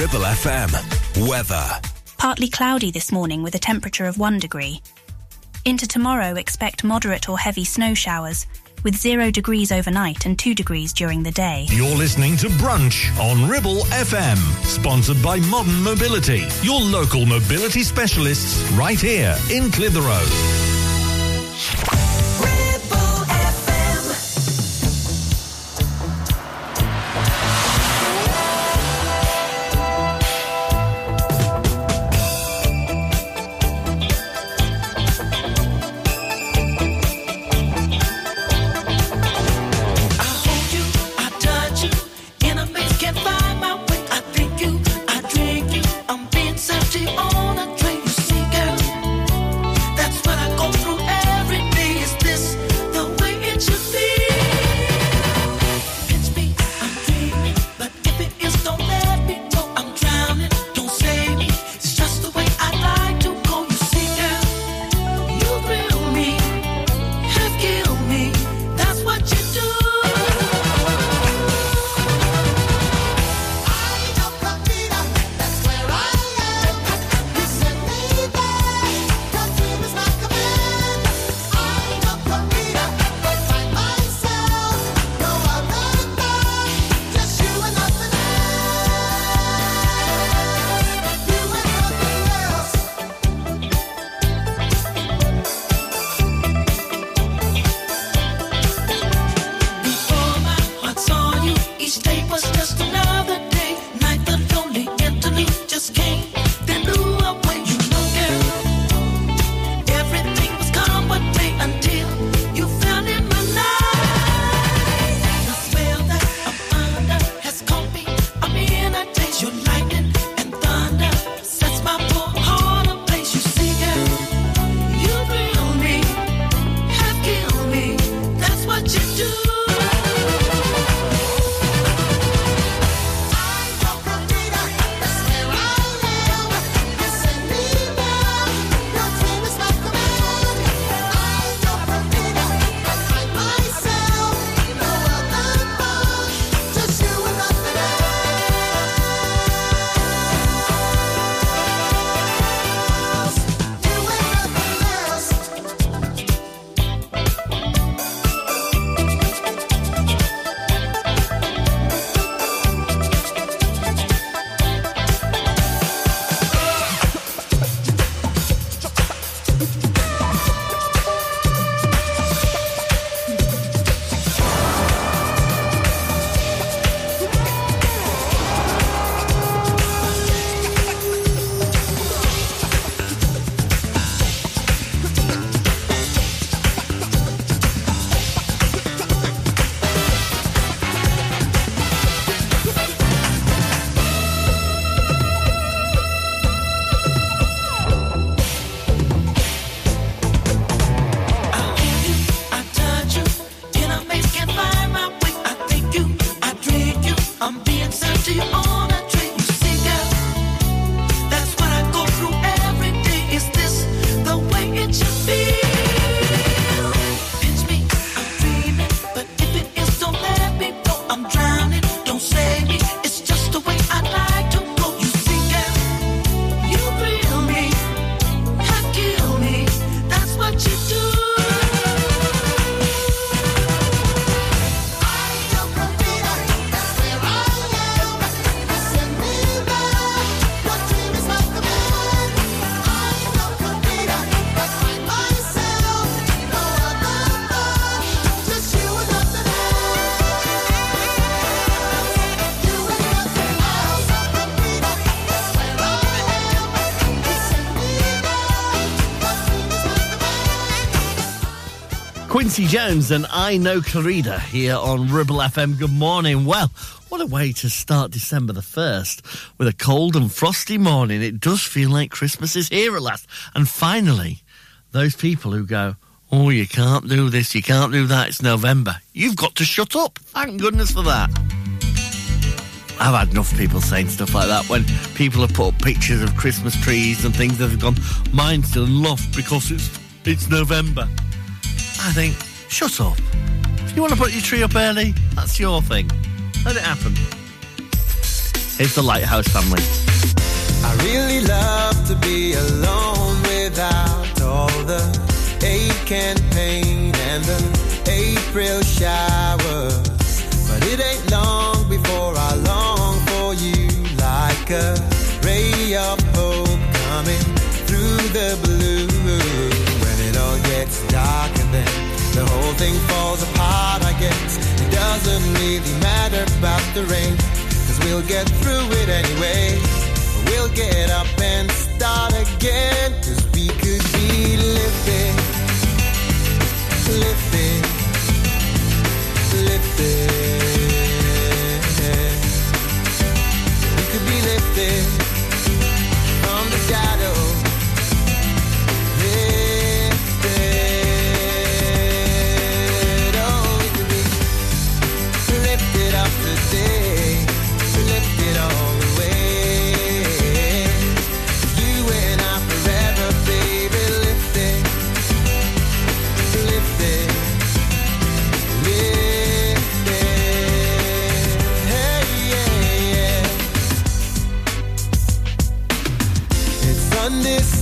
Ribble FM. Weather. Partly cloudy this morning with a temperature of 1 degree. Into tomorrow, expect moderate or heavy snow showers, with 0 degrees overnight and 2 degrees during the day. You're listening to Brunch on Ribble FM, sponsored by Modern Mobility, your local mobility specialists right here in Clitheroe. Quincy Jones and Ai No Corrida here on Ribble FM. Good morning. Well, what a way to start December the 1st with a cold and frosty morning. It does feel like Christmas is here at last. And finally, those people who go, Oh, you can't do this, you can't do that, it's November. You've got to shut up. Thank goodness for that. I've had enough people saying stuff like that when people have put up pictures of Christmas trees and things that have gone, mine's still in loft because it's it's November. I think, shut up. If you want to put your tree up early, that's your thing. Let it happen. Here's the Lighthouse family. I really love to be alone without all the ache and pain and the April showers. But it ain't long before I long for you like a ray of hope coming through the blue. When it all gets then the whole thing falls apart, I guess it doesn't really matter about the rain. Cause we'll get through it anyway. We'll get up and start again. Cause we could be living, living.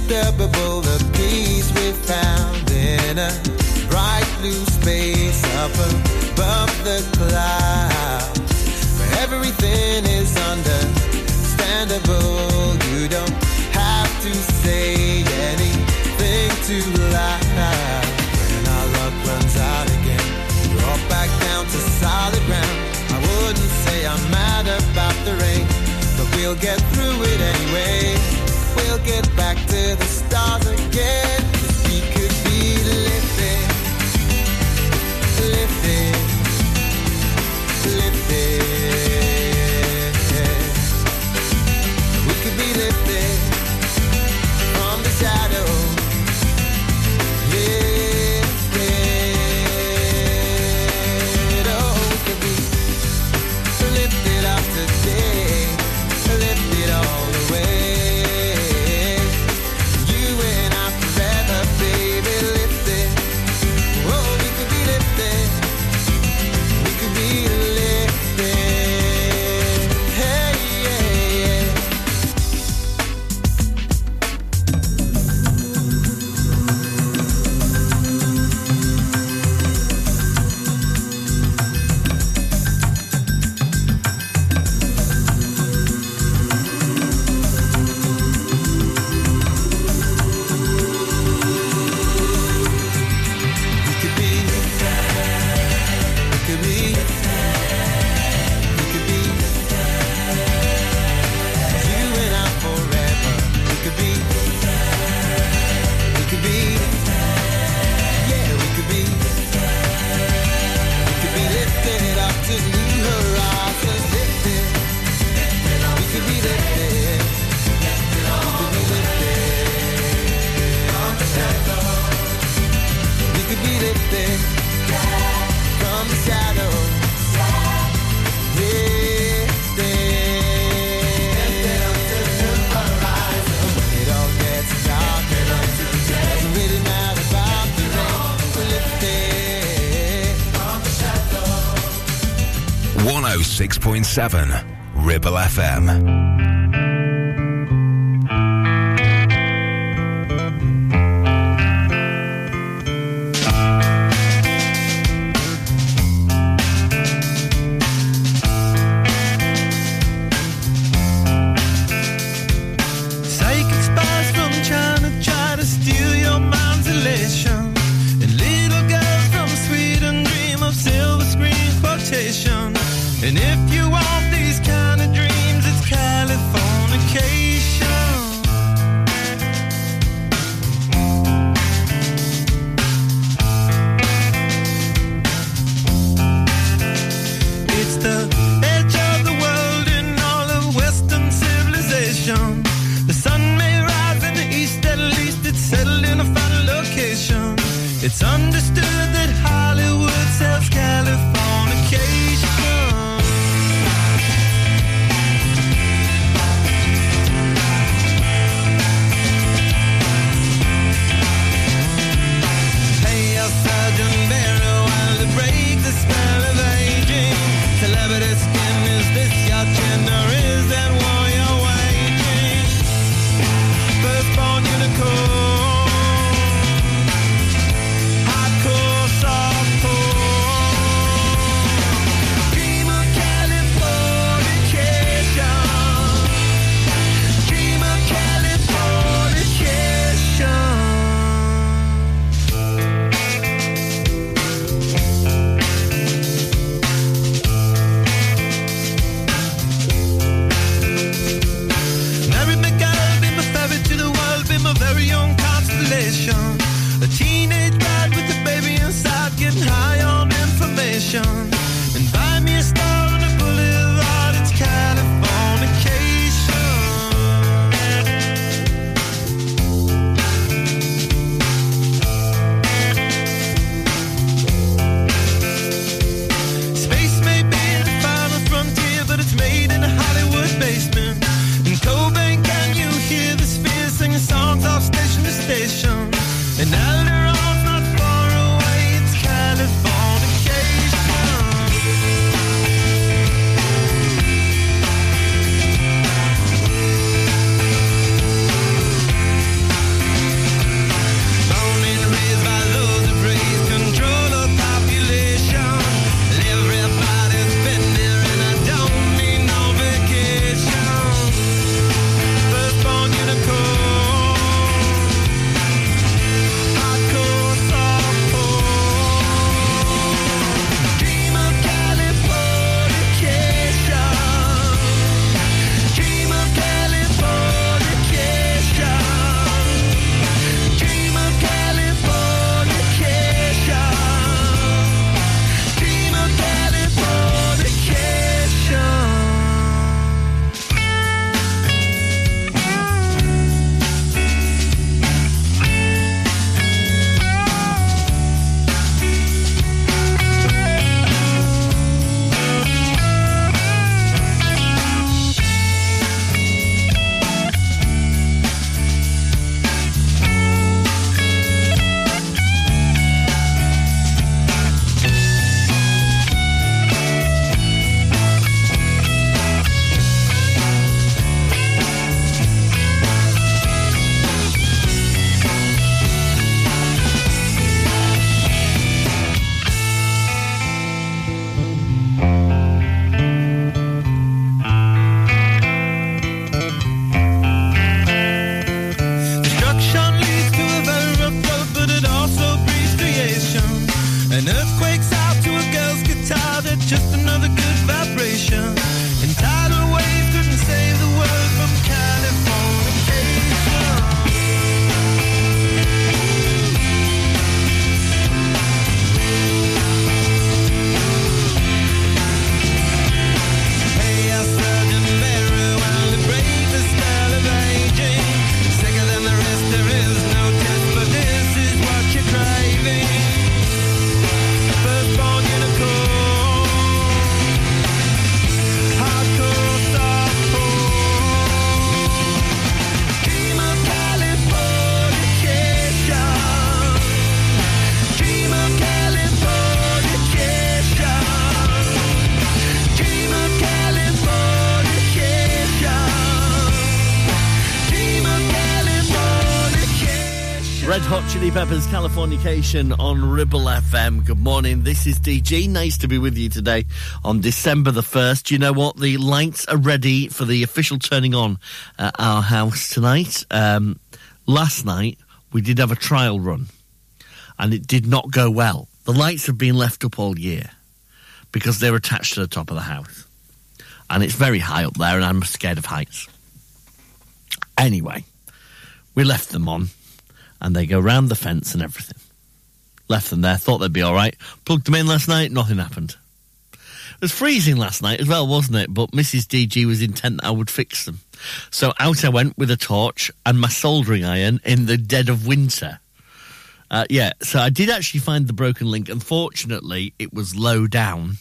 Undisturbable, the peace we found in a bright blue space up above the clouds. Where everything is understandable. You don't have to say anything too loud. When our luck runs out again, drop back down to solid ground. I wouldn't say I'm mad about the rain, but we'll get through it anyway. We'll get back to the stars again. we could be. 106.7 Ribble FM. Chili Peppers Californication on Ribble FM. Good morning. This is DG. Nice to be with you today on December the 1st. You know what? The lights are ready for the official turning on at our house tonight. Um, last night, we did have a trial run and it did not go well. The lights have been left up all year because they're attached to the top of the house. And it's very high up there and I'm scared of heights. Anyway, we left them on and they go round the fence and everything. Left them there, thought they'd be all right. Plugged them in last night, nothing happened. It was freezing last night as well, wasn't it? But Mrs. DG was intent that I would fix them. So out I went with a torch and my soldering iron in the dead of winter. Uh, yeah, so I did actually find the broken link. Unfortunately, it was low down.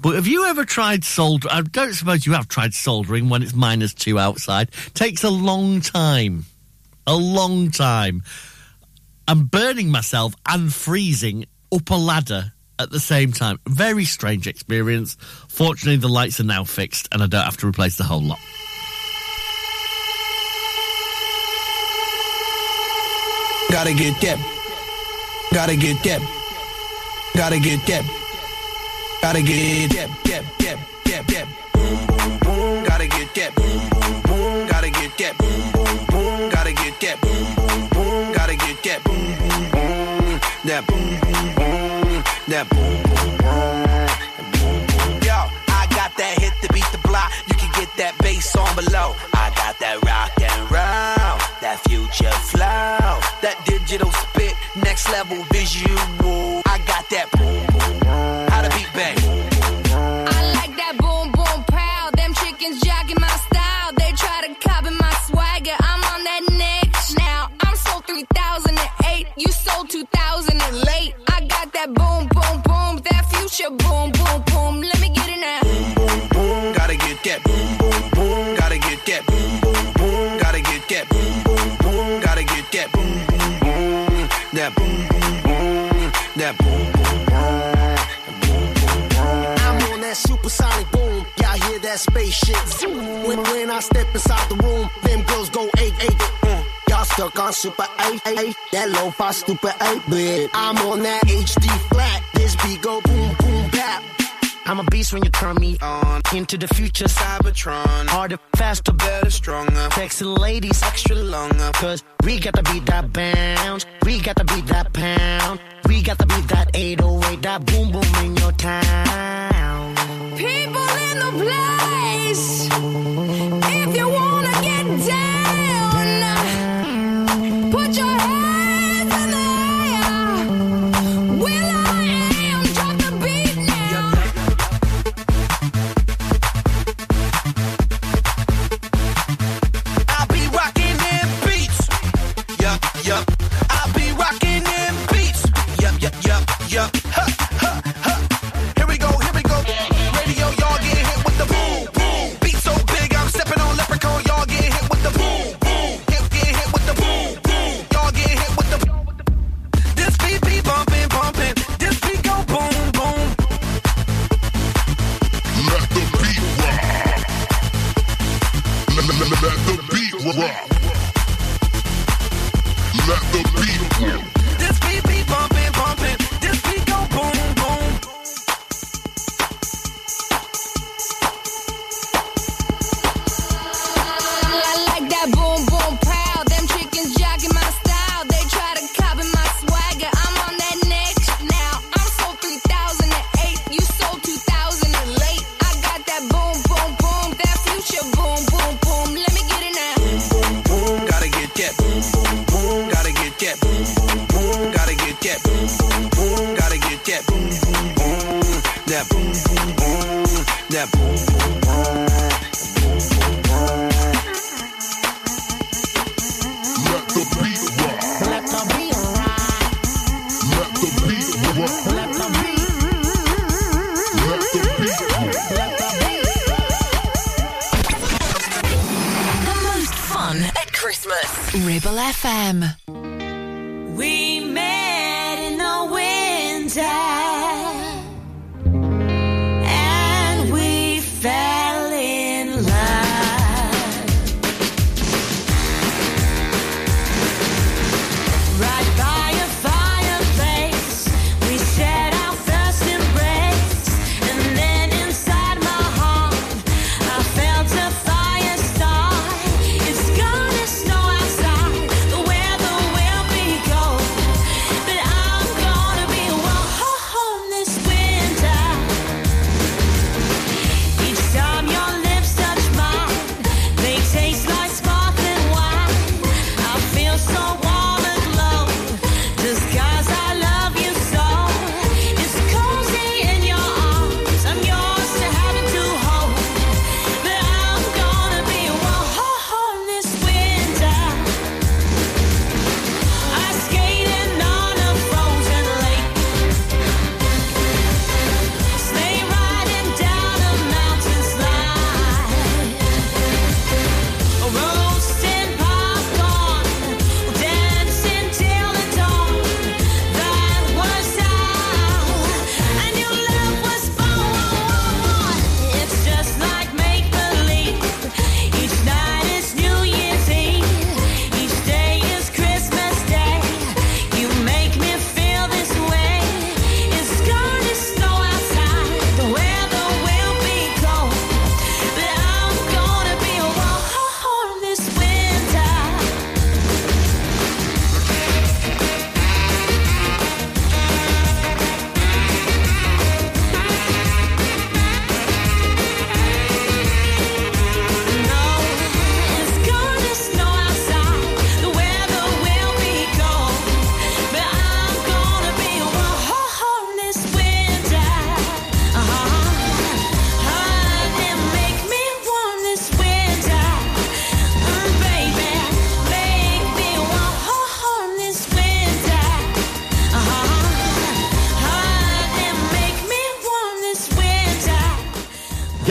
But have you ever tried soldering? I don't suppose you have tried soldering when it's minus two outside. Takes a long time. A long time. I'm burning myself and freezing up a ladder at the same time. Very strange experience. Fortunately, the lights are now fixed and I don't have to replace the whole lot. Gotta get that. Gotta get that. Gotta get that. Gotta get that. That. That. That. That. Boom. Boom. Boom. Gotta get that. Boom. Boom. Boom. Gotta get that. Boom. Boom. Boom. Gotta get that. Boom. Boom. That. Boom. Boom. Boom. That. Boom. Boom. Boom. Boom. Boom. Yo, I got that hit to beat the block. You can get that bass on below. I got that rock and roll, that future flow, that digital spit, next level visual. Zoom. When, when I step inside the room, them girls go eight eight. Mm. Y'all stuck on super eight eight. That lo-fi stupid eight bit. I'm on that HD flat. This beat go boom boom. I'm a beast when you turn me on. Into the future, Cybertron. harder, faster, Better, stronger. sexy ladies, Extra longer. Cause we got to beat that bounce. We got to beat that pound. We got to beat that 808, that boom boom in your town. People in the place. If you wanna get down, put your hands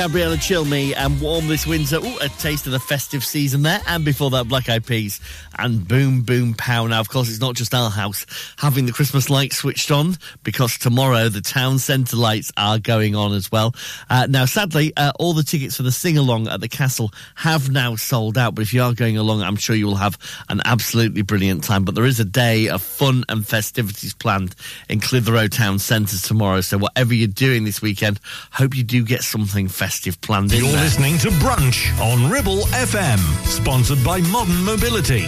Gabriella Cilmi and Warm This Winter. Ooh, a taste of the festive season there. And before that, Black Eyed Peas and Boom Boom Pow. Now, of course, it's not just our house having the Christmas lights switched on because tomorrow the town centre lights are going on as well. Uh, now, sadly, uh, all the tickets for the sing along at the castle have now sold out. But if you are going along, I'm sure you will have an absolutely brilliant time. But there is a day of fun and festivities planned in Clitheroe Town Centre tomorrow. So whatever you're doing this weekend, hope you do get something festive planned You're there. listening to Brunch on Ribble FM, sponsored by Modern Mobility,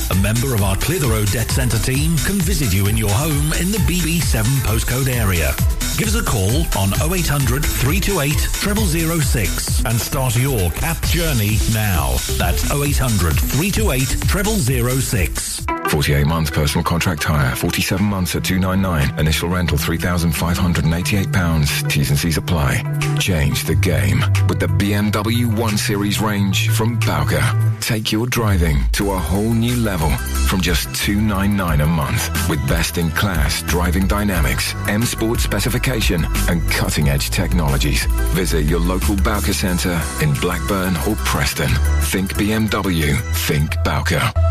A member of our Clitheroe Debt Centre team can visit you in your home in the BB7 postcode area. Give us a call on 0800 328 0006 and start your CAP journey now. That's 0800 328 0006. 48 months personal contract hire, 47 months at 299. Initial rental £3,588. T's and C's apply. Change the game with the BMW 1 Series range from Bowker. Take your driving to a whole new level from just 299 a month with best in class driving dynamics, M Sport specification and cutting edge technologies. Visit your local Bowker Centre in Blackburn or Preston. Think BMW, think Bowker.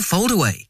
a foldaway.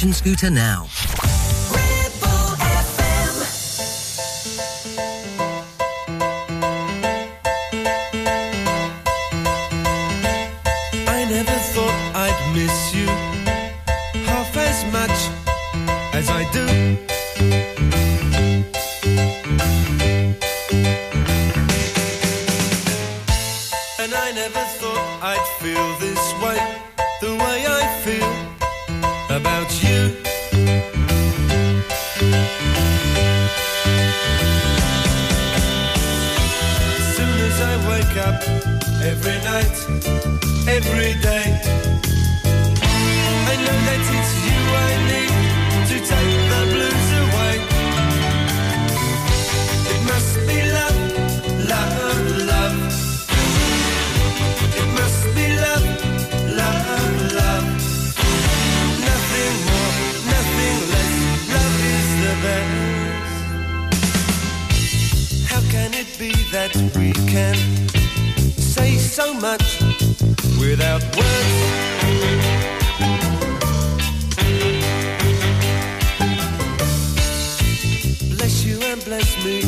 scooter now. Up, every night, every day, I know that it's you I need to take the blues away. It must be love, love, love. It must be love, love, love. Nothing more, nothing less. Love is the best. How can it be that we can much without words? Bless you and bless me.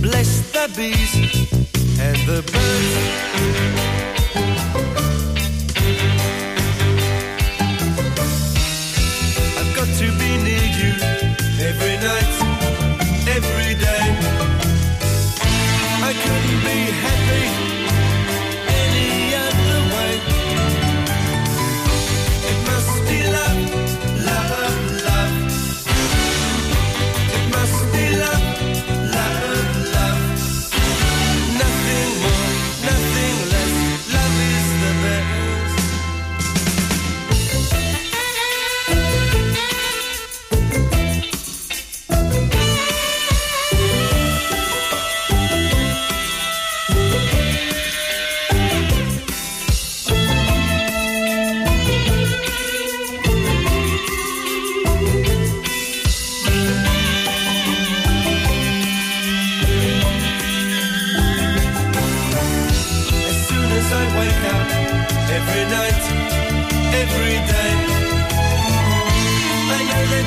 Bless the bees and the birds.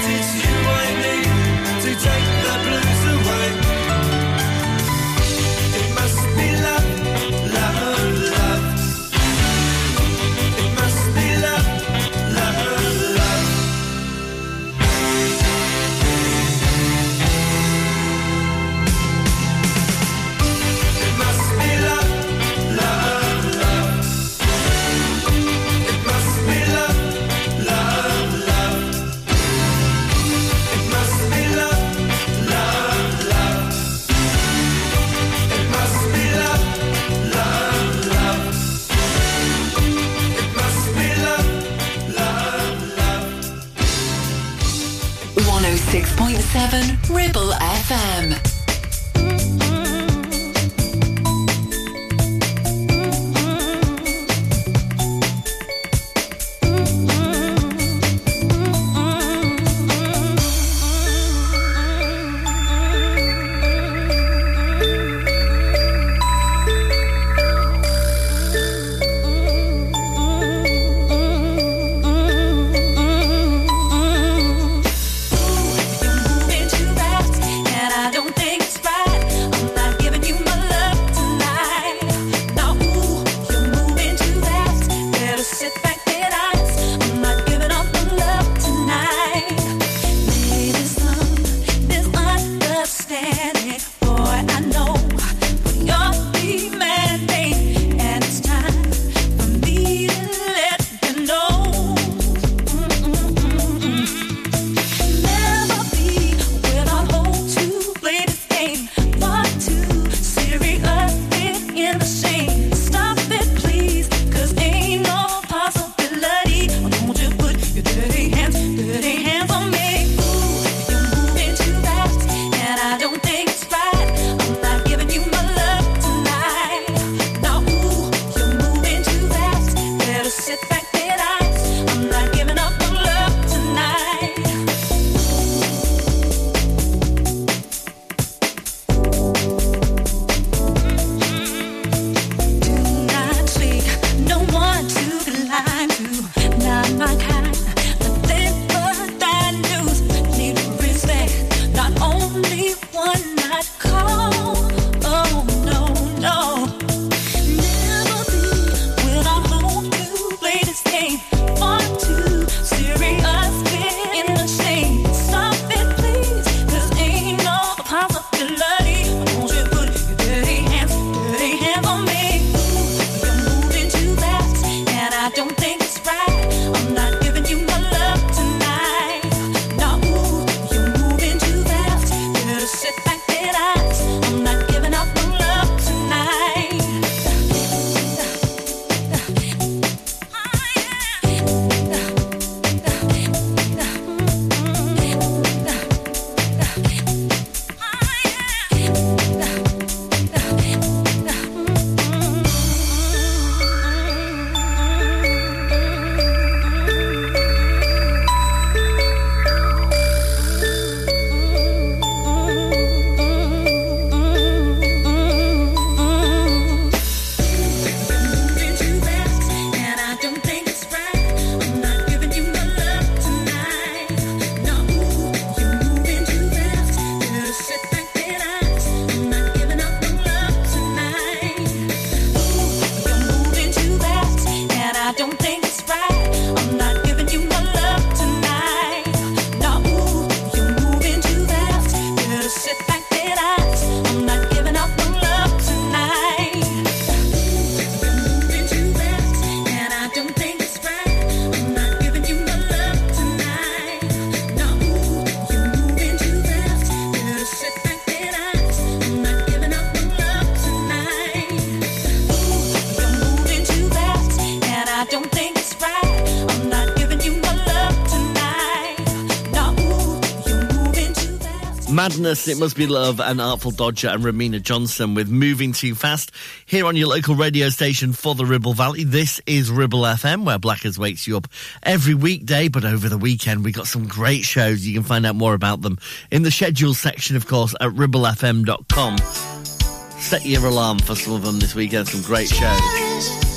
it's you I need to take the blues. First, it must be love and Artful Dodger and Romina Johnson with Moving Too Fast here on your local radio station for the Ribble Valley. This is Ribble FM where Blackers wakes you up every weekday, but over the weekend we got some great shows. You can find out more about them in the schedule section, of course, at ribblefm.com. Set your alarm for some of them this weekend, some great shows.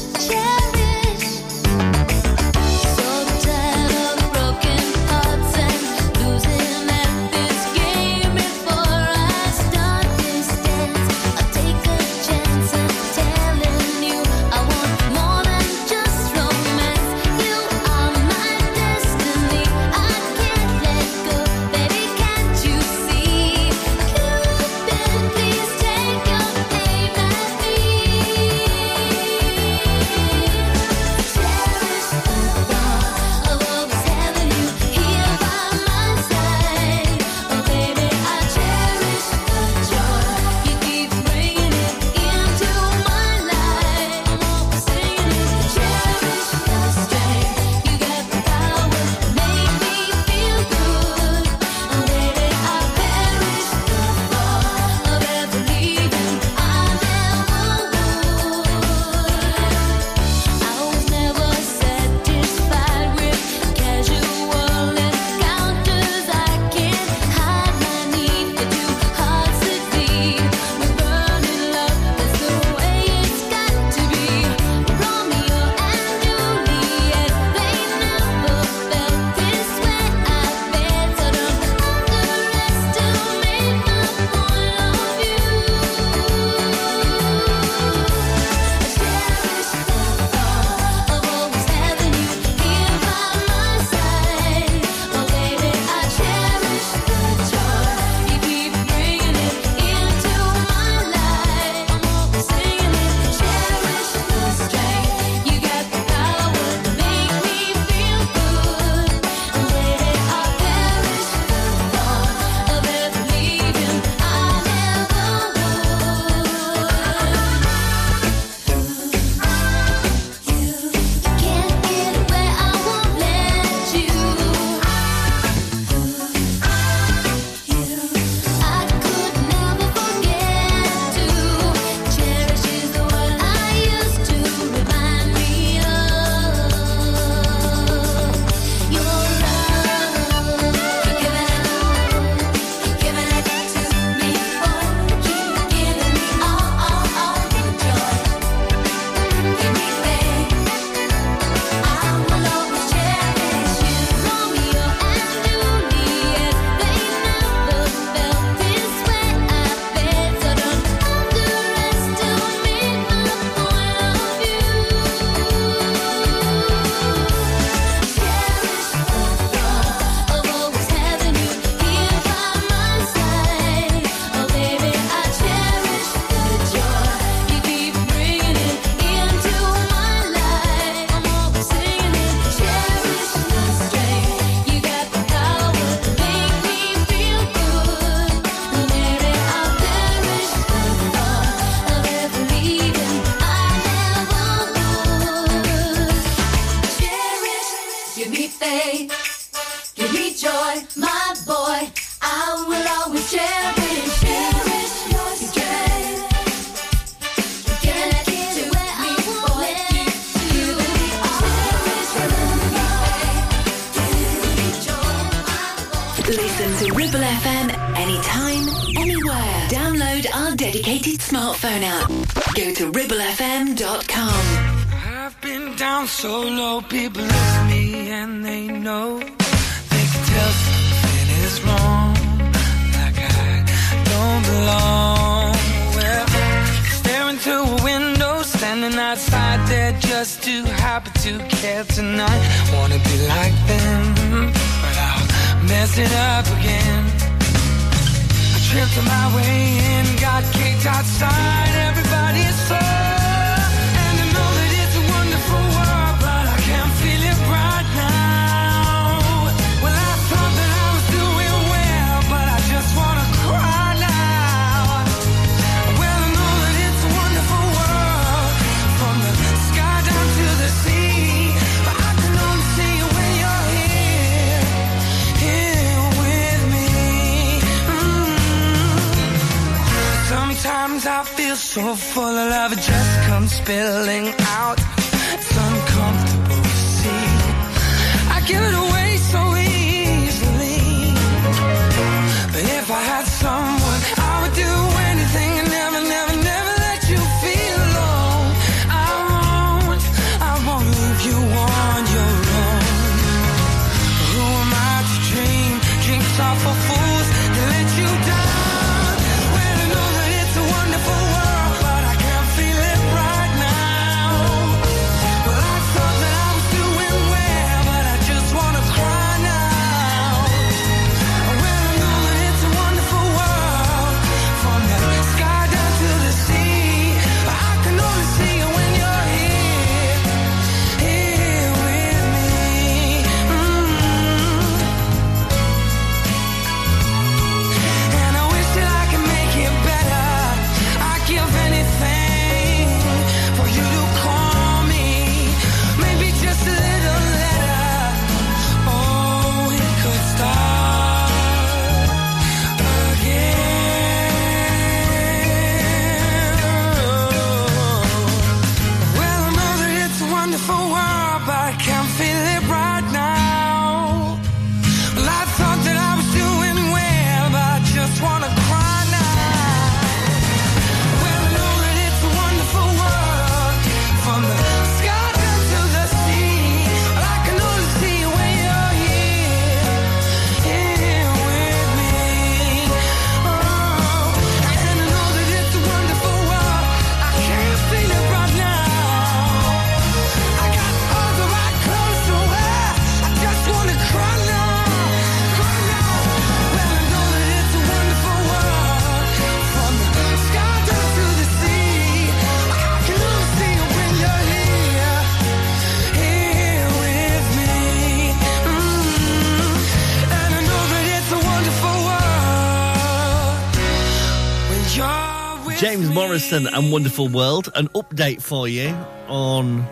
listen and wonderful world, an update for you on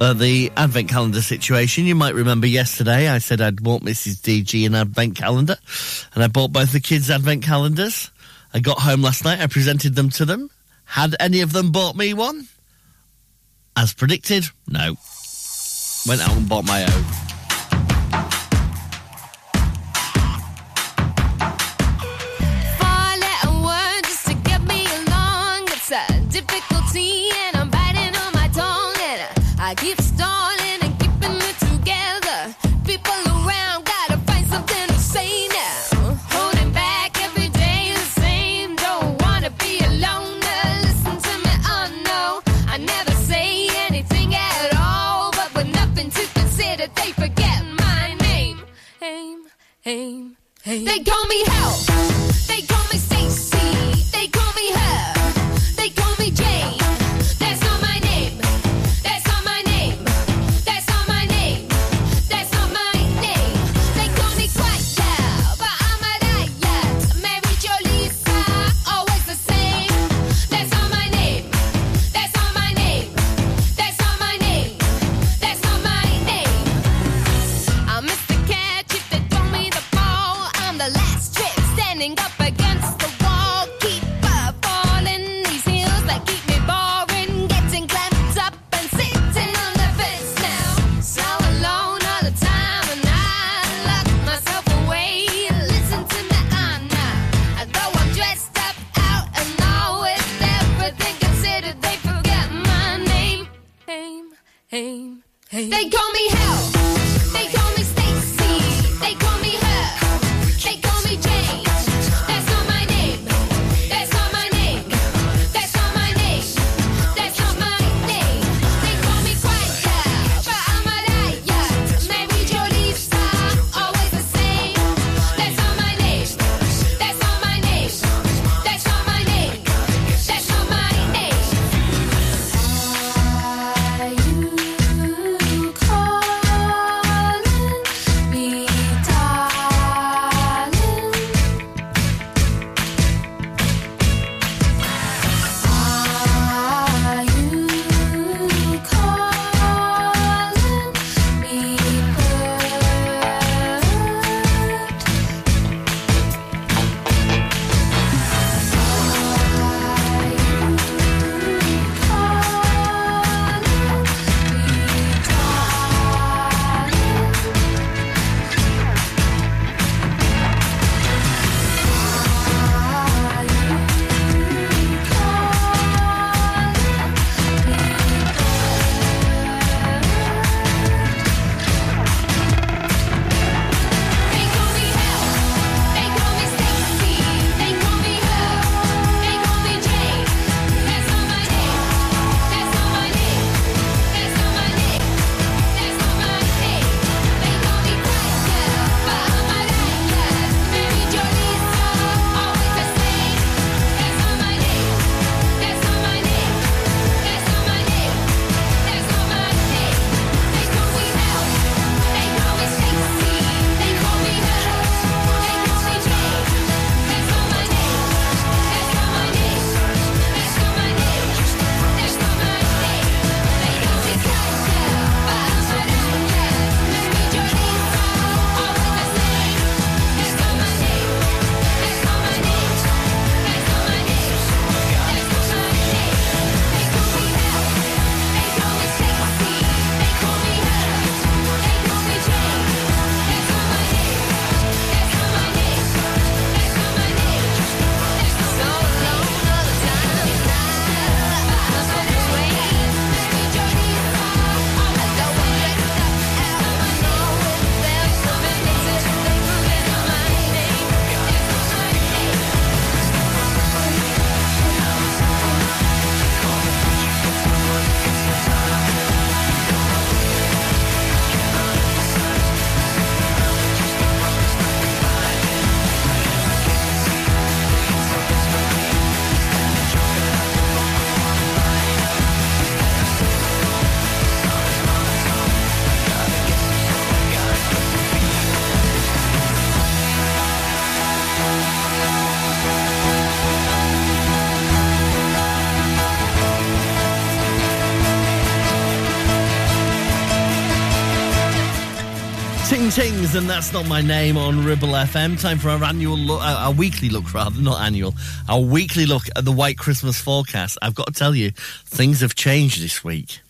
uh, the advent calendar situation. You might remember yesterday I said I'd bought Mrs. DG an advent calendar, and I bought both the kids' advent calendars. I got home last night, I presented them to them. Had any of them bought me one? As predicted, no. Went out and bought my own. aim, aim. They call me hell. They call me Tings, and that's not my name on Ribble FM. Time for our annual look, uh, our weekly look rather, not annual, our weekly look at the White Christmas forecast. I've got to tell you, things have changed this week.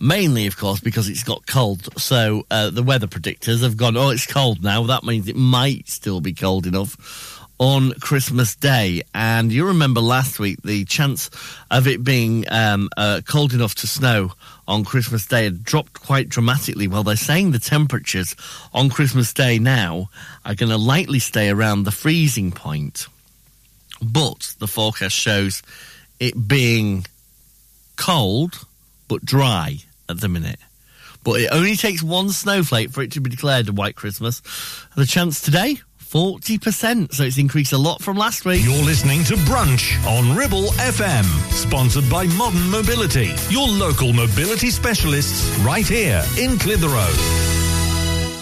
Mainly, of course, because it's got cold. So uh, the weather predictors have gone, oh, it's cold now. That means it might still be cold enough on Christmas Day. And you remember last week the chance of it being um, uh, cold enough to snow on Christmas Day had dropped quite dramatically. Well, they're saying the temperatures on Christmas Day now are going to likely stay around the freezing point. But the forecast shows it being cold but dry at the minute. But it only takes one snowflake for it to be declared a white Christmas. The chance today, 40%. So it's increased a lot from last week. You're listening to Brunch on Ribble FM, sponsored by Modern Mobility, your local mobility specialists right here in Clitheroe.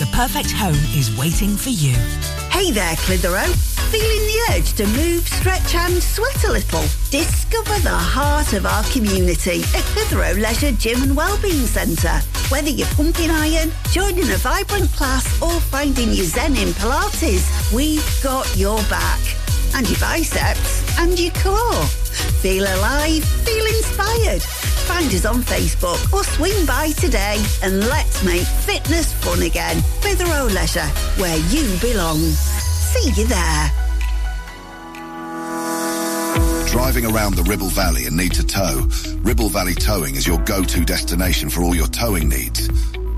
the perfect home is waiting for you. Hey there, Clitheroe. Feeling the urge to move, stretch and sweat a little? Discover the heart of our community at Clitheroe Leisure Gym and Wellbeing Centre. Whether you're pumping iron, joining a vibrant class or finding your zen in Pilates, we've got your back. And your biceps and your core. Feel alive, feel inspired. Find us on Facebook or swing by today and let's make fitness fun again. Clitheroe Leisure, where you belong. See you there. Driving around the Ribble Valley and need to tow? Ribble Valley Towing is your go-to destination for all your towing needs.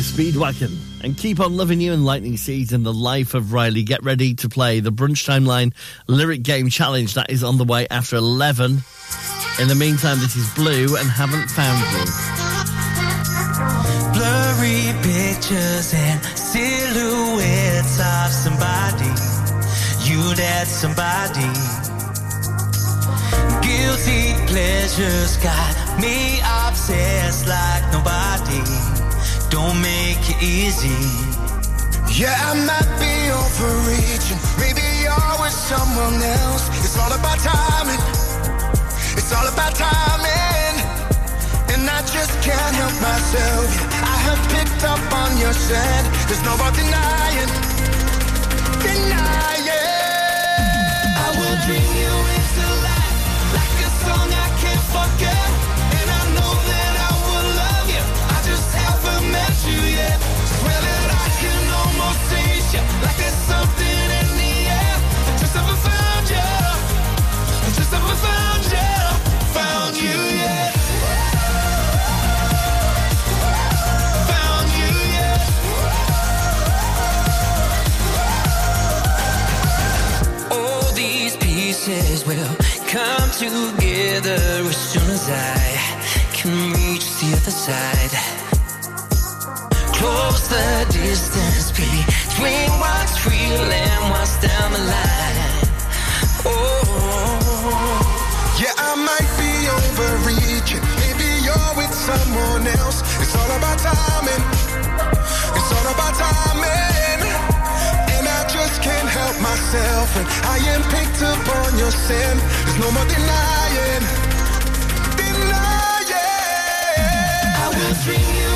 Speedwagon and keep on loving you and lightning seeds in the life of Riley. Get ready to play the Brunch Timeline Lyric Game Challenge that is on the way after 11. In the meantime, this is Blue and Haven't Found You. Blurry pictures and silhouettes of somebody. You that somebody. Guilty pleasures got me obsessed like nobody. Don't make it easy. Yeah, I might be overreaching. Maybe you're with someone else. It's all about timing. It's all about timing. And I just can't help myself. I have picked up on your scent. There's no more denying. Denying. I will dream you into life like a song I can't forget. inside. Close the distance between what's real and what's down the line. Oh, yeah, I might be overreaching. Maybe you're with someone else. It's all about timing. It's all about timing. And I just can't help myself. And I am picked up on your sin. There's no more denying. dream. you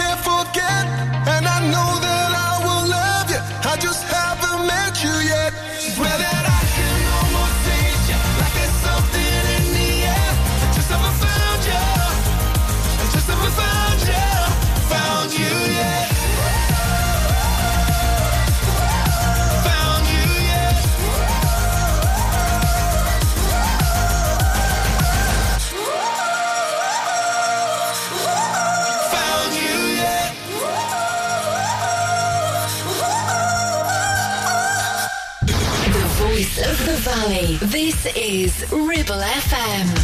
Ribble FM.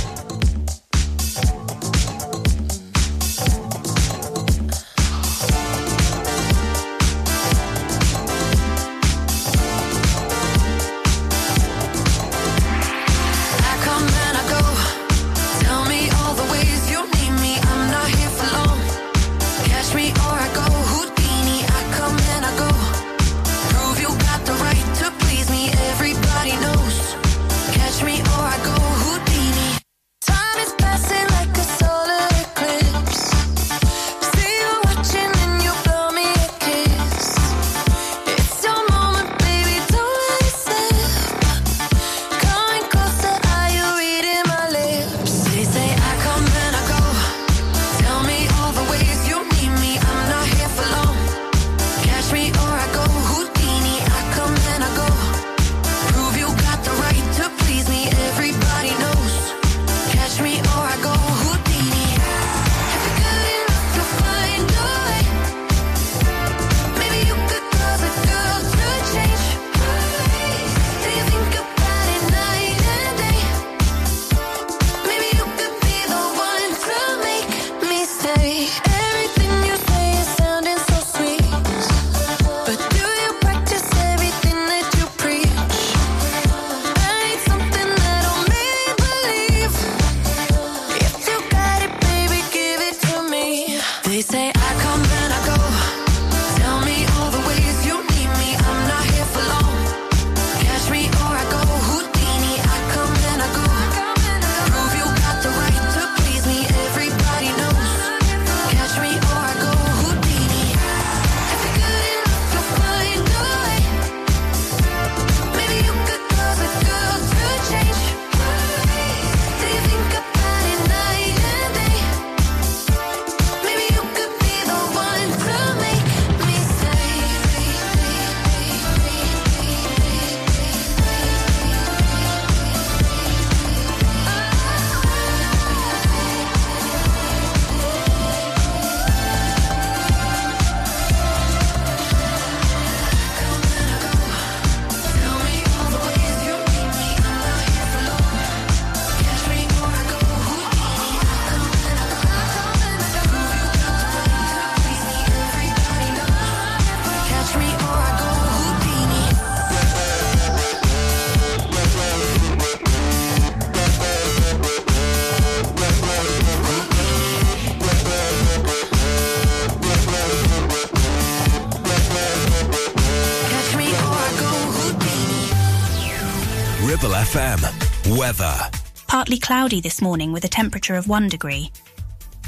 Ribble FM. Weather. Partly cloudy this morning with a temperature of 1 degree.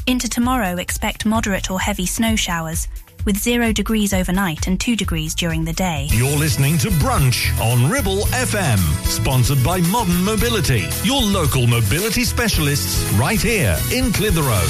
Into tomorrow, expect moderate or heavy snow showers with 0 degrees overnight and 2 degrees during the day. You're listening to Brunch on Ribble FM, sponsored by Modern Mobility, your local mobility specialists right here in Clitheroe.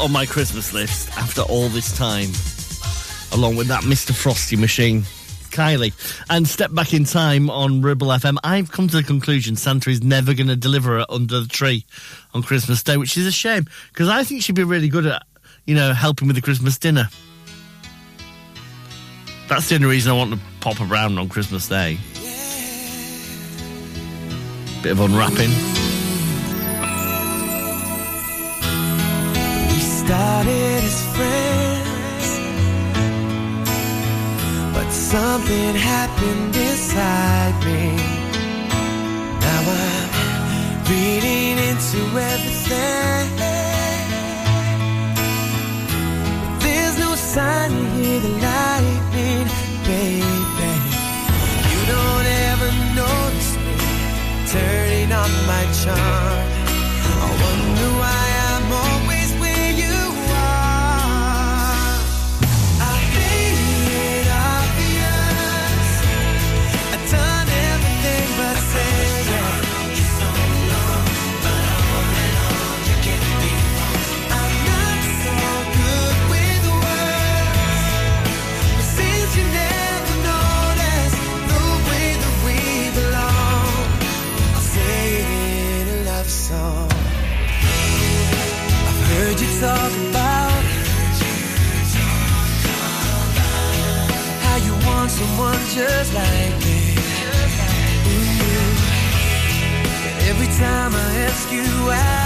On my Christmas list after all this time, along with that Mr. Frosty machine. Kylie. And step back in time on Ribble FM. I've come to the conclusion Santa is never going to deliver it under the tree on Christmas Day, which is a shame because I think she'd be really good at, you know, helping with the Christmas dinner. That's the only reason I want to pop around on Christmas Day. Bit of unwrapping. Started as friends, but something happened inside me. Now I'm reading into everything. There's no sign hear the lightning, baby. You don't ever notice me turning on my charm. Someone just like me. Every time I ask you out,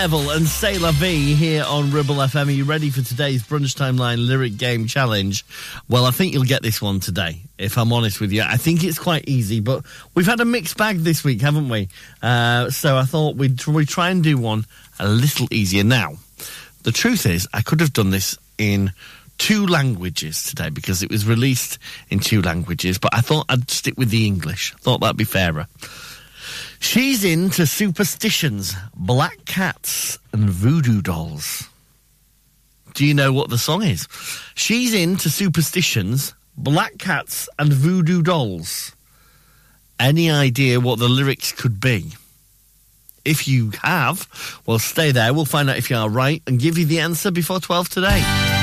Neville and Sailor V here on Ribble FM. Are you ready for today's Brunch Timeline Lyric Game Challenge? Well, I think you'll get this one today, if I'm honest with you. I think it's quite easy, but we've had a mixed bag this week, haven't we? Uh, so I thought we'd, we'd try and do one a little easier. Now, the truth is, I could have done this in two languages today because it was released in two languages, but I thought I'd stick with the English. thought that'd be fairer. She's into superstitions, black cats, and voodoo dolls. Do you know what the song is? She's into superstitions, black cats, and voodoo dolls. Any idea what the lyrics could be? If you have, well, stay there. We'll find out if you are right and give you the answer before 12 today.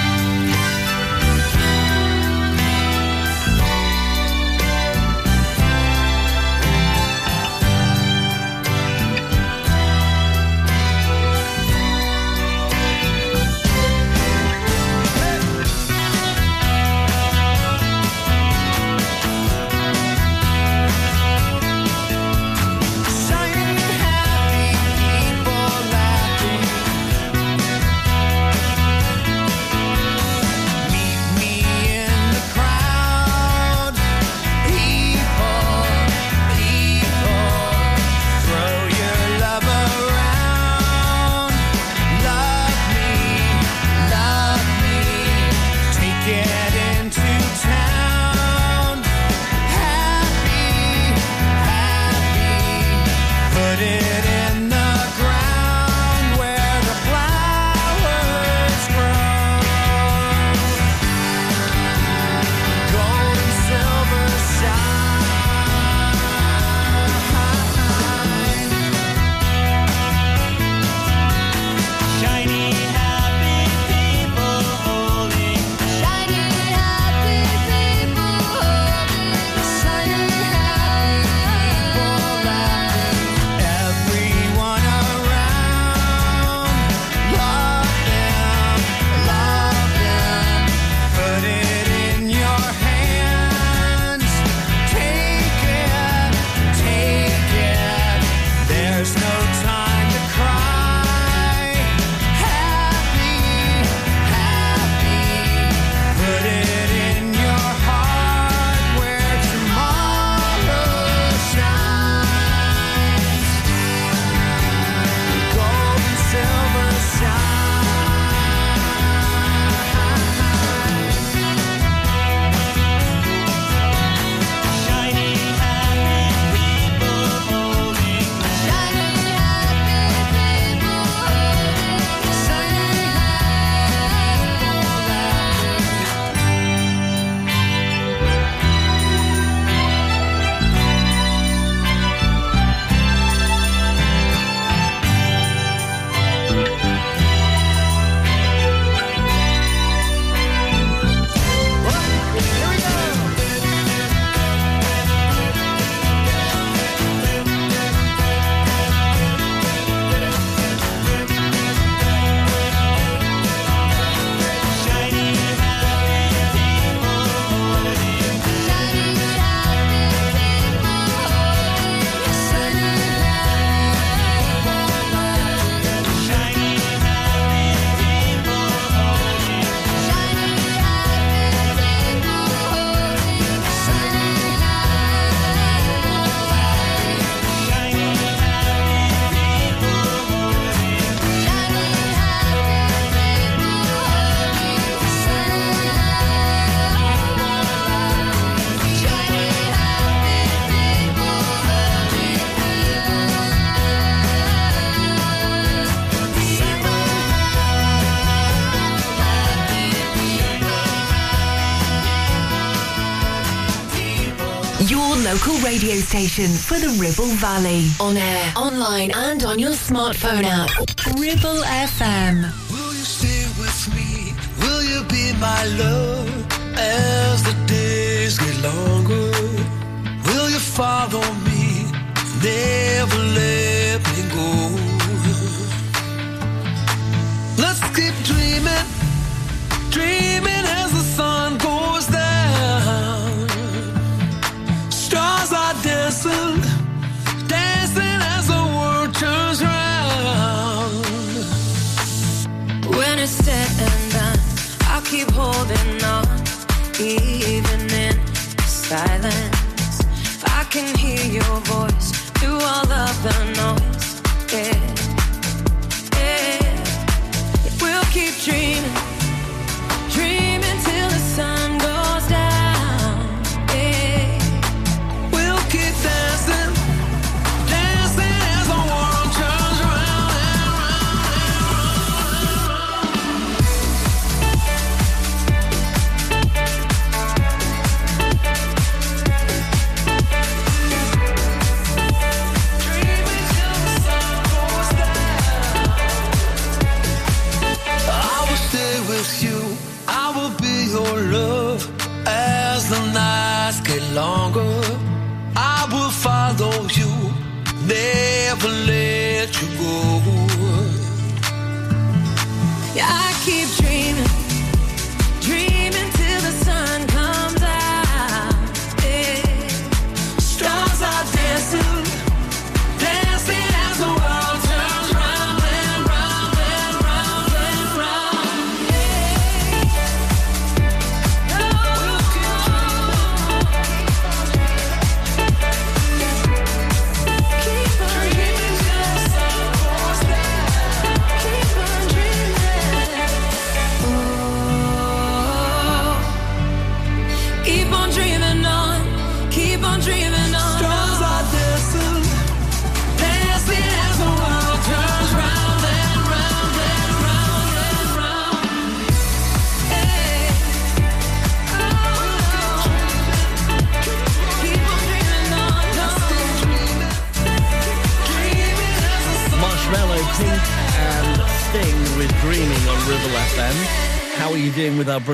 Radio station for the Ribble Valley. On air, online, and on your smartphone app. Ribble FM. Will you stay with me? Will you be my love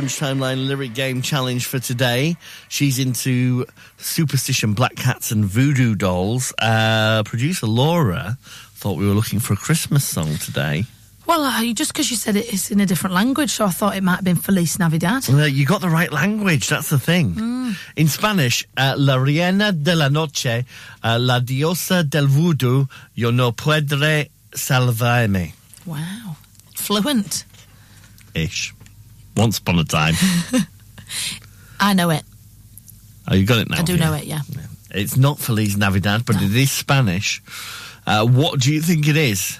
Timeline Lyric Game Challenge for today? She's into superstition, black cats, and voodoo dolls. Uh, producer Laura thought we were looking for a Christmas song today. Well, uh, just because you said it, it's in a different language, so I thought it might have been Feliz Navidad. Uh, you got the right language, that's the thing. Mm. In Spanish, uh, La Reina de la Noche, uh, La Diosa del Voodoo, Yo no puedo salvarme. Wow. Fluent. Ish. Once upon a time. I know it. Oh, you got it now? I do yeah. know it, yeah. It's not Feliz Navidad, but it is Spanish. Uh, what do you think it is?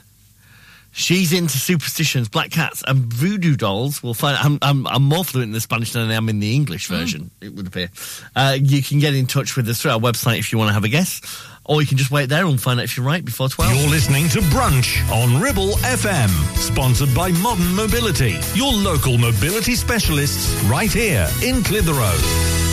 She's into superstitions, black cats, and voodoo dolls. We'll find. I'm, I'm, I'm more fluent in the Spanish than I am in the English version. It would appear. Uh, you can get in touch with us through our website if you want to have a guess, or you can just wait there and find out if you're right before twelve. You're listening to Brunch on Ribble FM, sponsored by Modern Mobility, your local mobility specialists right here in Clitheroe.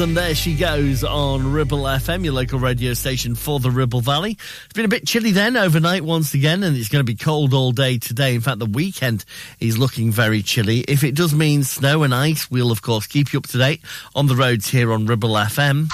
And there she goes on Ribble FM, your local radio station for the Ribble Valley. It's been a bit chilly then overnight once again, and it's going to be cold all day today. In fact, the weekend is looking very chilly. If it does mean snow and ice, we'll of course keep you up to date on the roads here on Ribble FM.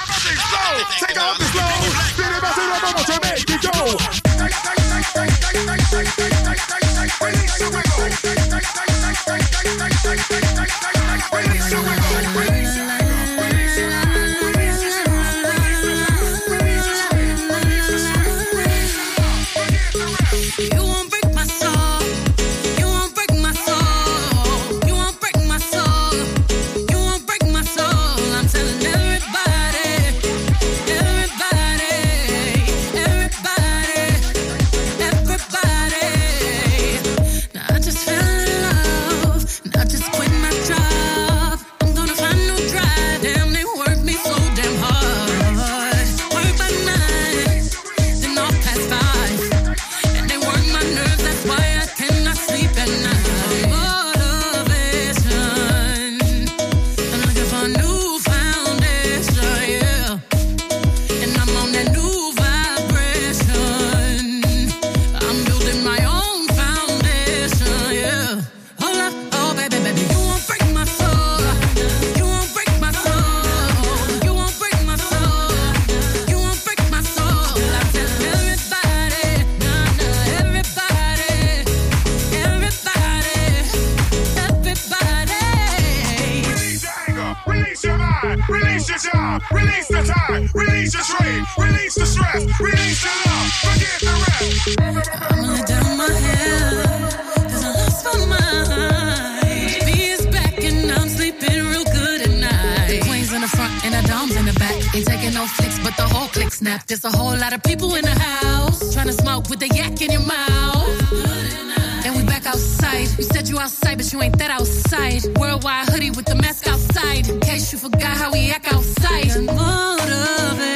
Release the stress, release the love, forget the rest. I'ma down my cause I lost my mind. Is back and I'm sleeping real good at night. The queen's in the front and the dom's in the back. Ain't taking no flicks, but the whole click snap. There's a whole lot of people in the house trying to smoke with the yak in your mouth. And we back outside. You said you outside, but you ain't that outside. Worldwide hoodie with the mask outside. In case you forgot how we act outside. Motivation.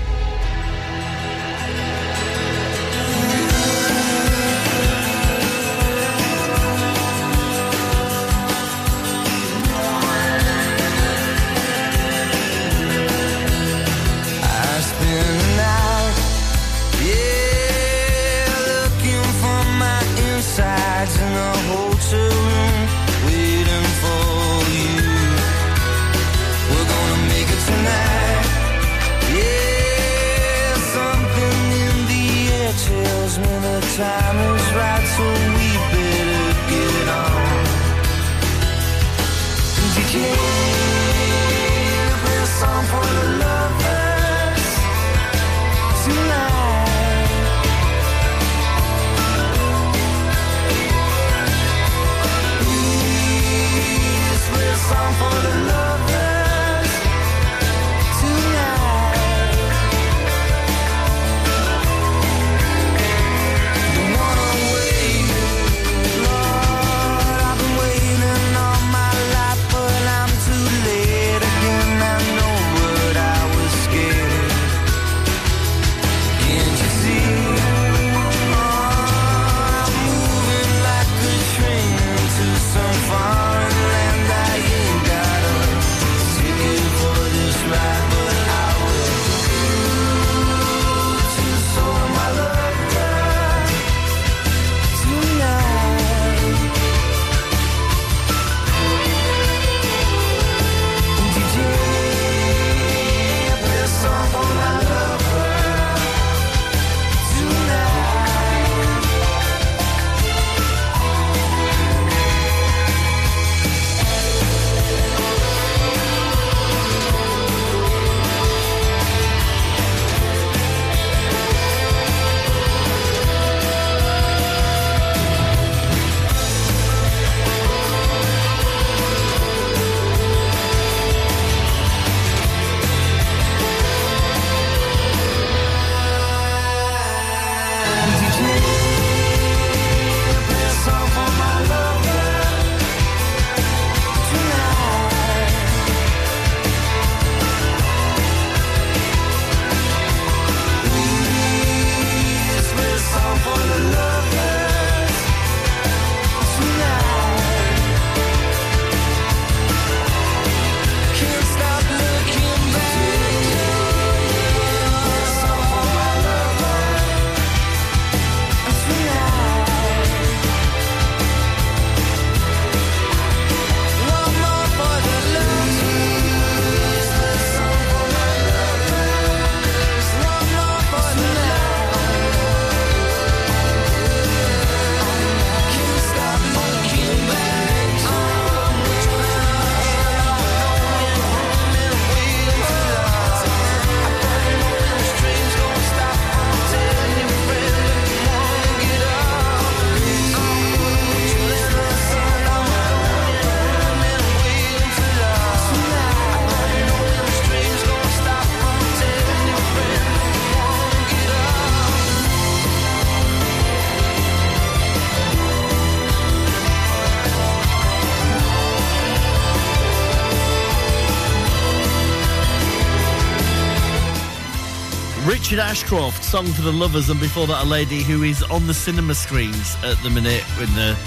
Ashcroft, Song for the Lovers, and before that, a lady who is on the cinema screens at the minute with the,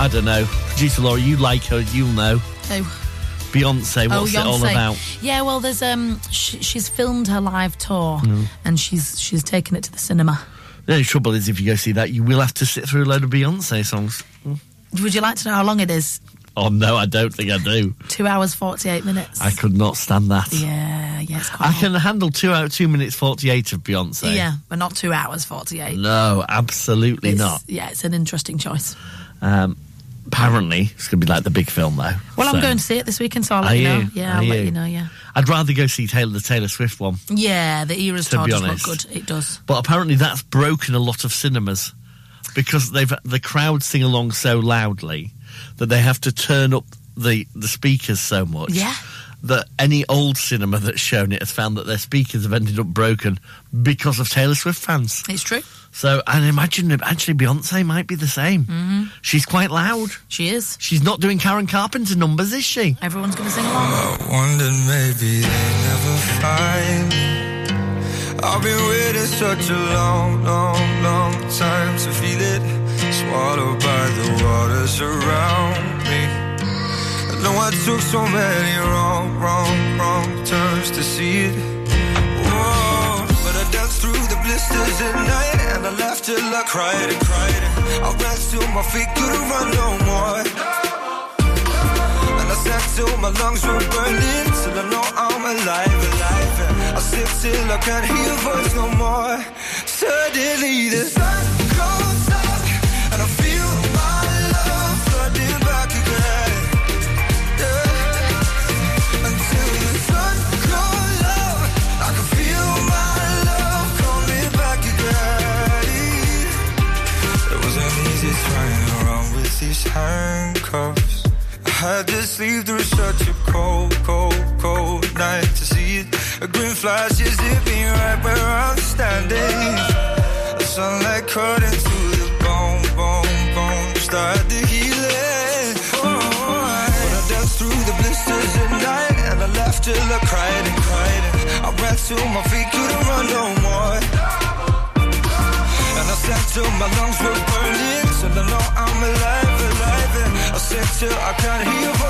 I don't know, producer Laura, you like her, you'll know. Oh. Beyonce, what's it all about? Yeah, well, there's um, sh- she's filmed her live tour, Mm. and she's she's taken it to the cinema. The only trouble is, if you go see that, you will have to sit through a load of Beyonce songs. Would you like to know how long it is? Oh, no, I don't think I do. Two hours forty eight minutes. I could not stand that. Yeah, yeah, it's quite I can handle two out two minutes forty eight of Beyonce. Yeah, but not two hours forty eight. No, absolutely It's- not. Yeah, it's an interesting choice. Um, apparently, it's going to be like the big film, though. Well, So- I'm going to see it this weekend, so I'll Are let you know. you? Yeah, Are I'll let you? you know. Yeah, I'd rather go see Taylor the Taylor Swift one. yeah. The Eras To tour be does look honest. good. It does. But apparently that's broken a lot of cinemas because they've the crowd sing along so loudly that they have to turn up the the speakers so much. Yeah. That any old cinema that's shown it has found that their speakers have ended up broken because of Taylor Swift fans. It's true. So, and imagine actually Beyonce might be the same. Mhm. She's quite loud. She is. She's not doing Karen Carpenter numbers, is she? Everyone's going to sing along. I wondered maybe they never find me. I've been waiting such a long, long, long time to feel it. Swallowed by the waters around me. I know I took so many wrong, wrong, wrong turns to see it. Whoa, but I danced through the blisters at night and I laughed till I cried and cried. I ran till my feet couldn't run no more. And I sang till my lungs were burning Till I know I'm alive, alive I sip till I can't hear voice no more Suddenly the sun sleep through such a cold, cold, cold night to see it. A green flash is zipping right where I'm standing. The sunlight cut into the bone, bone, bone. Start the healing. Oh, when I danced through the blisters at night, and I laughed till I cried and cried. And I ran till my feet couldn't run no more. And I sang till my lungs were burning Till I know I'm alive, alive And I sang till I can't hear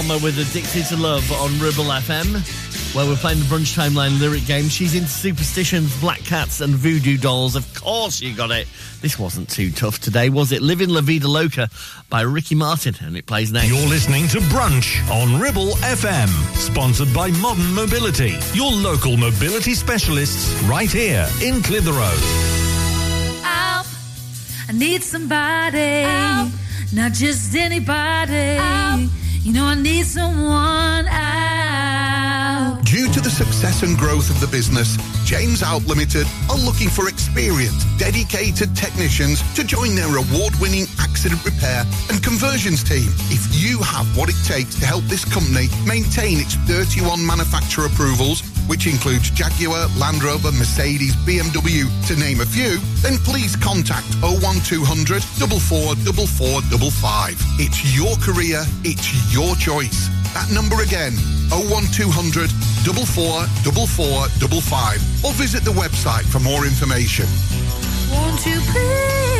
Palmer with Addicted to Love on Ribble FM, where we're playing the Brunch Timeline lyric game. She's into superstitions, black cats, and voodoo dolls. Of course, you got it. This wasn't too tough today, was it? Living La Vida Loca by Ricky Martin, and it plays next. You're listening to Brunch on Ribble FM, sponsored by Modern Mobility, your local mobility specialists right here in Clitheroe. Help. I need somebody. Not just anybody. You know, I need someone out. Due to the success and growth of the business, James Out Limited are looking for experienced, dedicated technicians to join their award-winning accident repair and conversions team. If you have what it takes to help this company maintain its 31 manufacturer approvals, which includes Jaguar, Land Rover, Mercedes, BMW, to name a few, then please contact 01200 444455. It's your career, it's your choice. That number again, 01200 444455. Or visit the website for more information. Won't you please,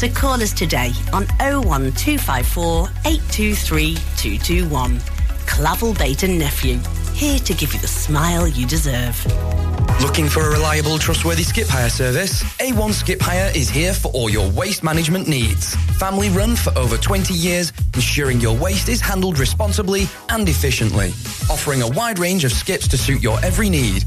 So call us today on 01254 823 221. Clavel Bait and Nephew, here to give you the smile you deserve. Looking for a reliable, trustworthy skip hire service? A1 Skip Hire is here for all your waste management needs. Family run for over 20 years, ensuring your waste is handled responsibly and efficiently. Offering a wide range of skips to suit your every need,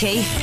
Stuff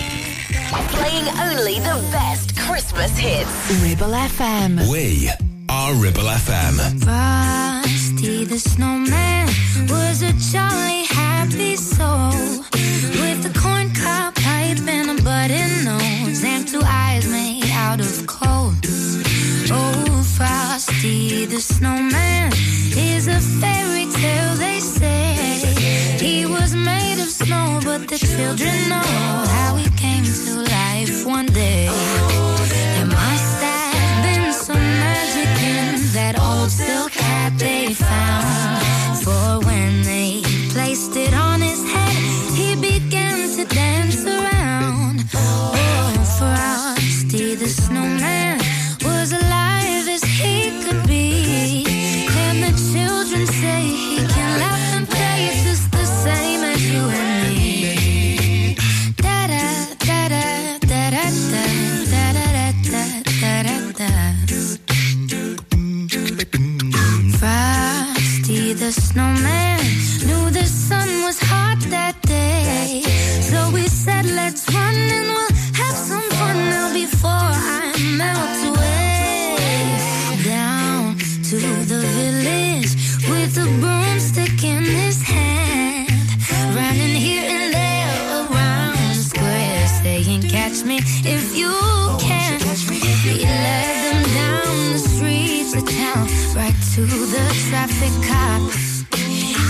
to the traffic cop,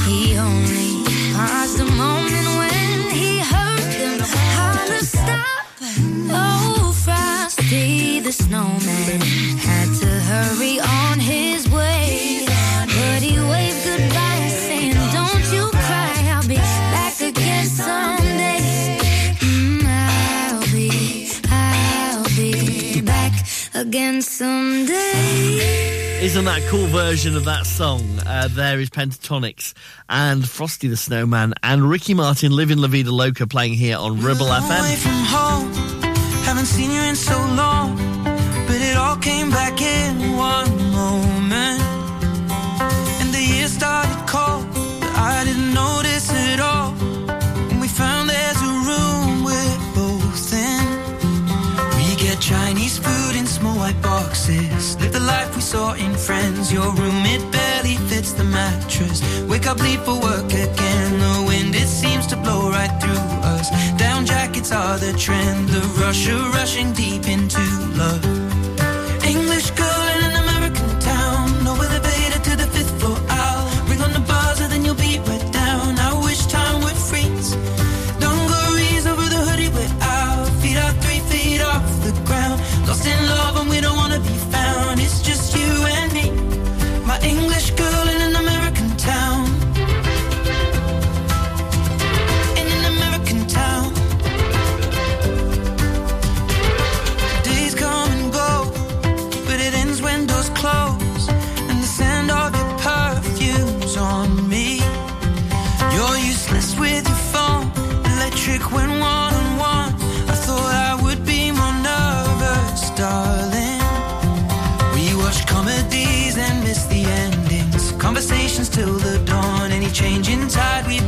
He only paused a moment when he heard him holler, "Stop!" Oh, Frosty the Snowman had to hurry on his way, but he waved goodbye, saying, "Don't you cry, I'll be back again someday." Mm, I'll be, I'll be back again someday. Isn't that cool version of that song? Uh, there is Pentatonix and Frosty the Snowman and Ricky Martin, Living La Vida Loca, playing here on Ribble FM. finds your room, it barely fits the mattress. Wake up, leave for work again. The wind, it seems to blow right through us. Down jackets are the trend, the rush of rushing deep into love.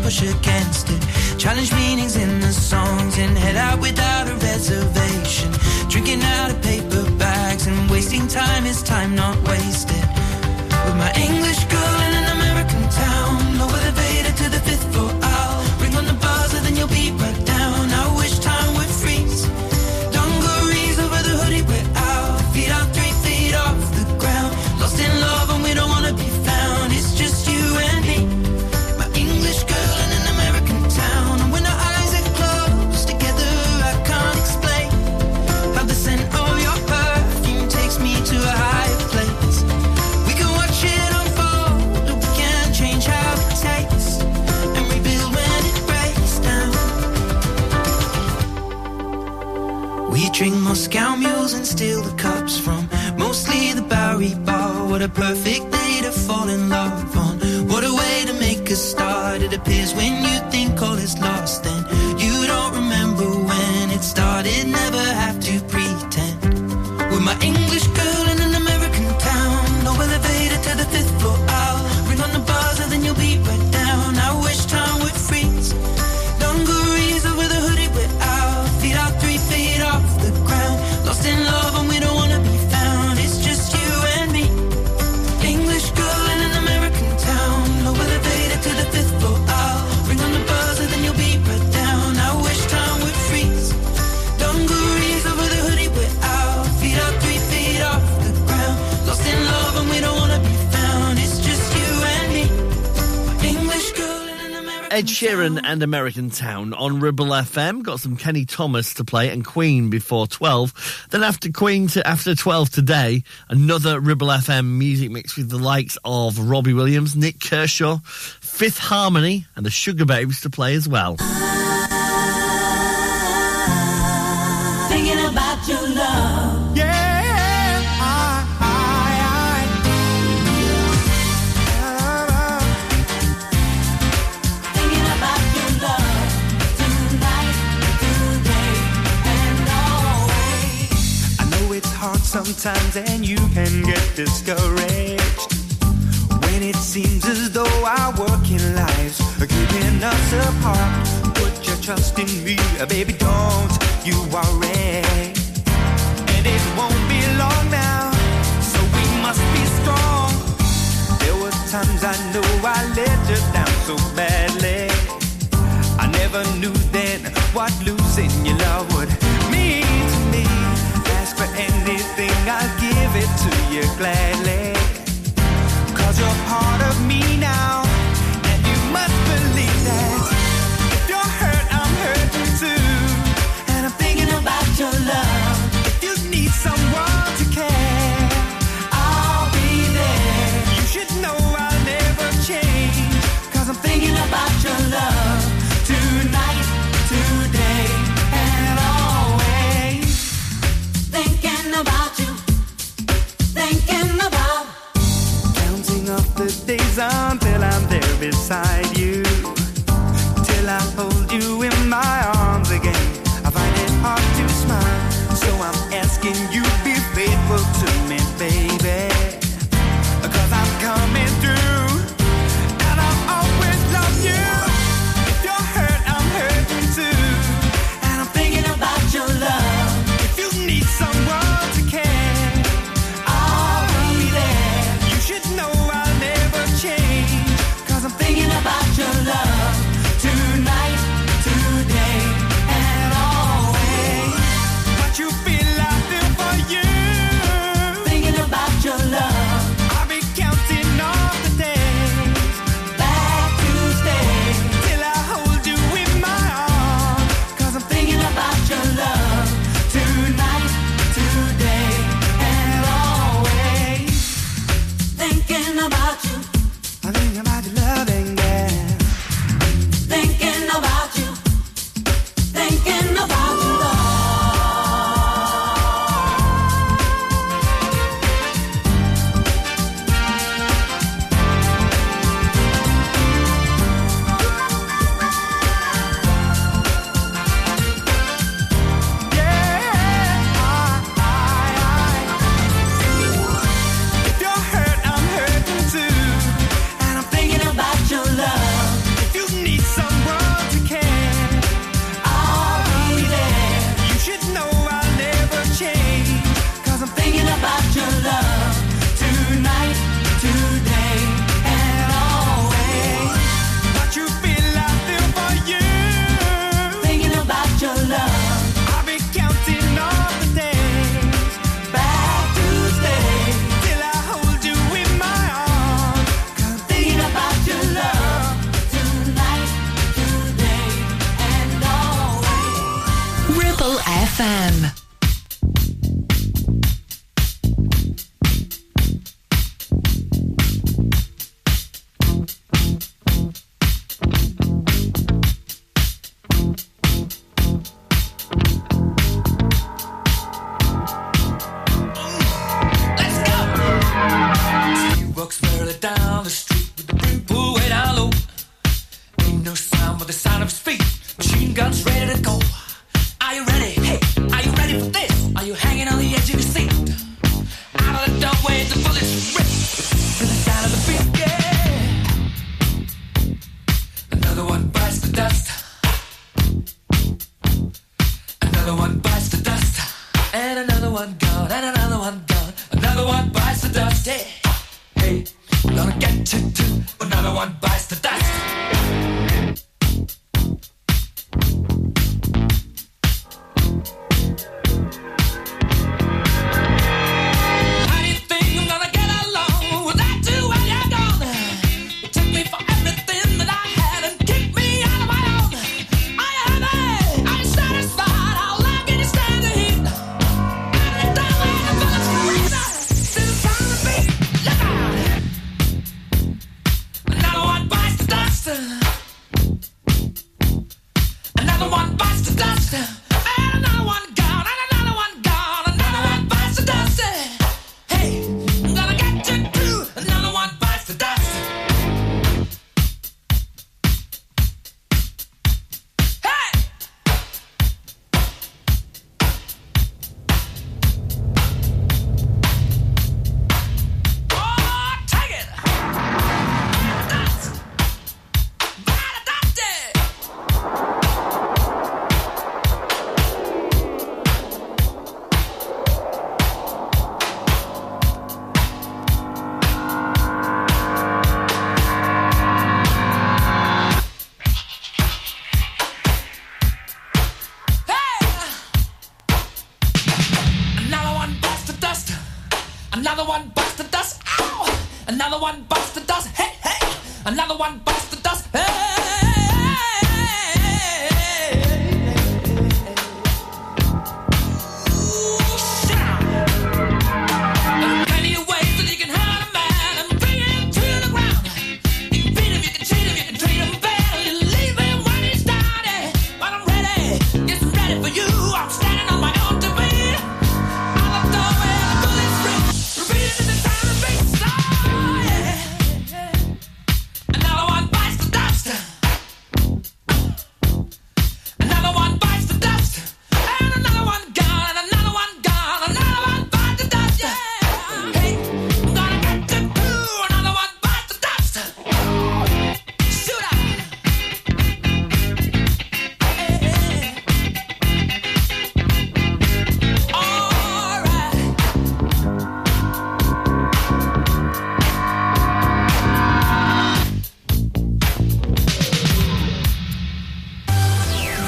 push against it. Challenge meanings in the songs and head out without a reservation. Drinking out of paper bags and wasting time is time not wasted. With my English steal the cups from. Mostly the Bowery Bar. What a perfect day to fall in love on. What a way to make a start. It appears when you think all is lost. Ed Sheeran and American Town on Ribble FM. Got some Kenny Thomas to play and Queen before 12. Then after Queen to after 12 today, another Ribble FM music mix with the likes of Robbie Williams, Nik Kershaw, Fifth Harmony and the Sugababes to play as well. Sometimes and you can get discouraged when it seems as though our working lives are keeping us apart. Put your trust in me, baby, don't you worry. And it won't be long now, so we must be strong. There were times I know I let you down so badly. I never knew then what losing anything, I'll give it to you gladly. the days until I'm there beside you.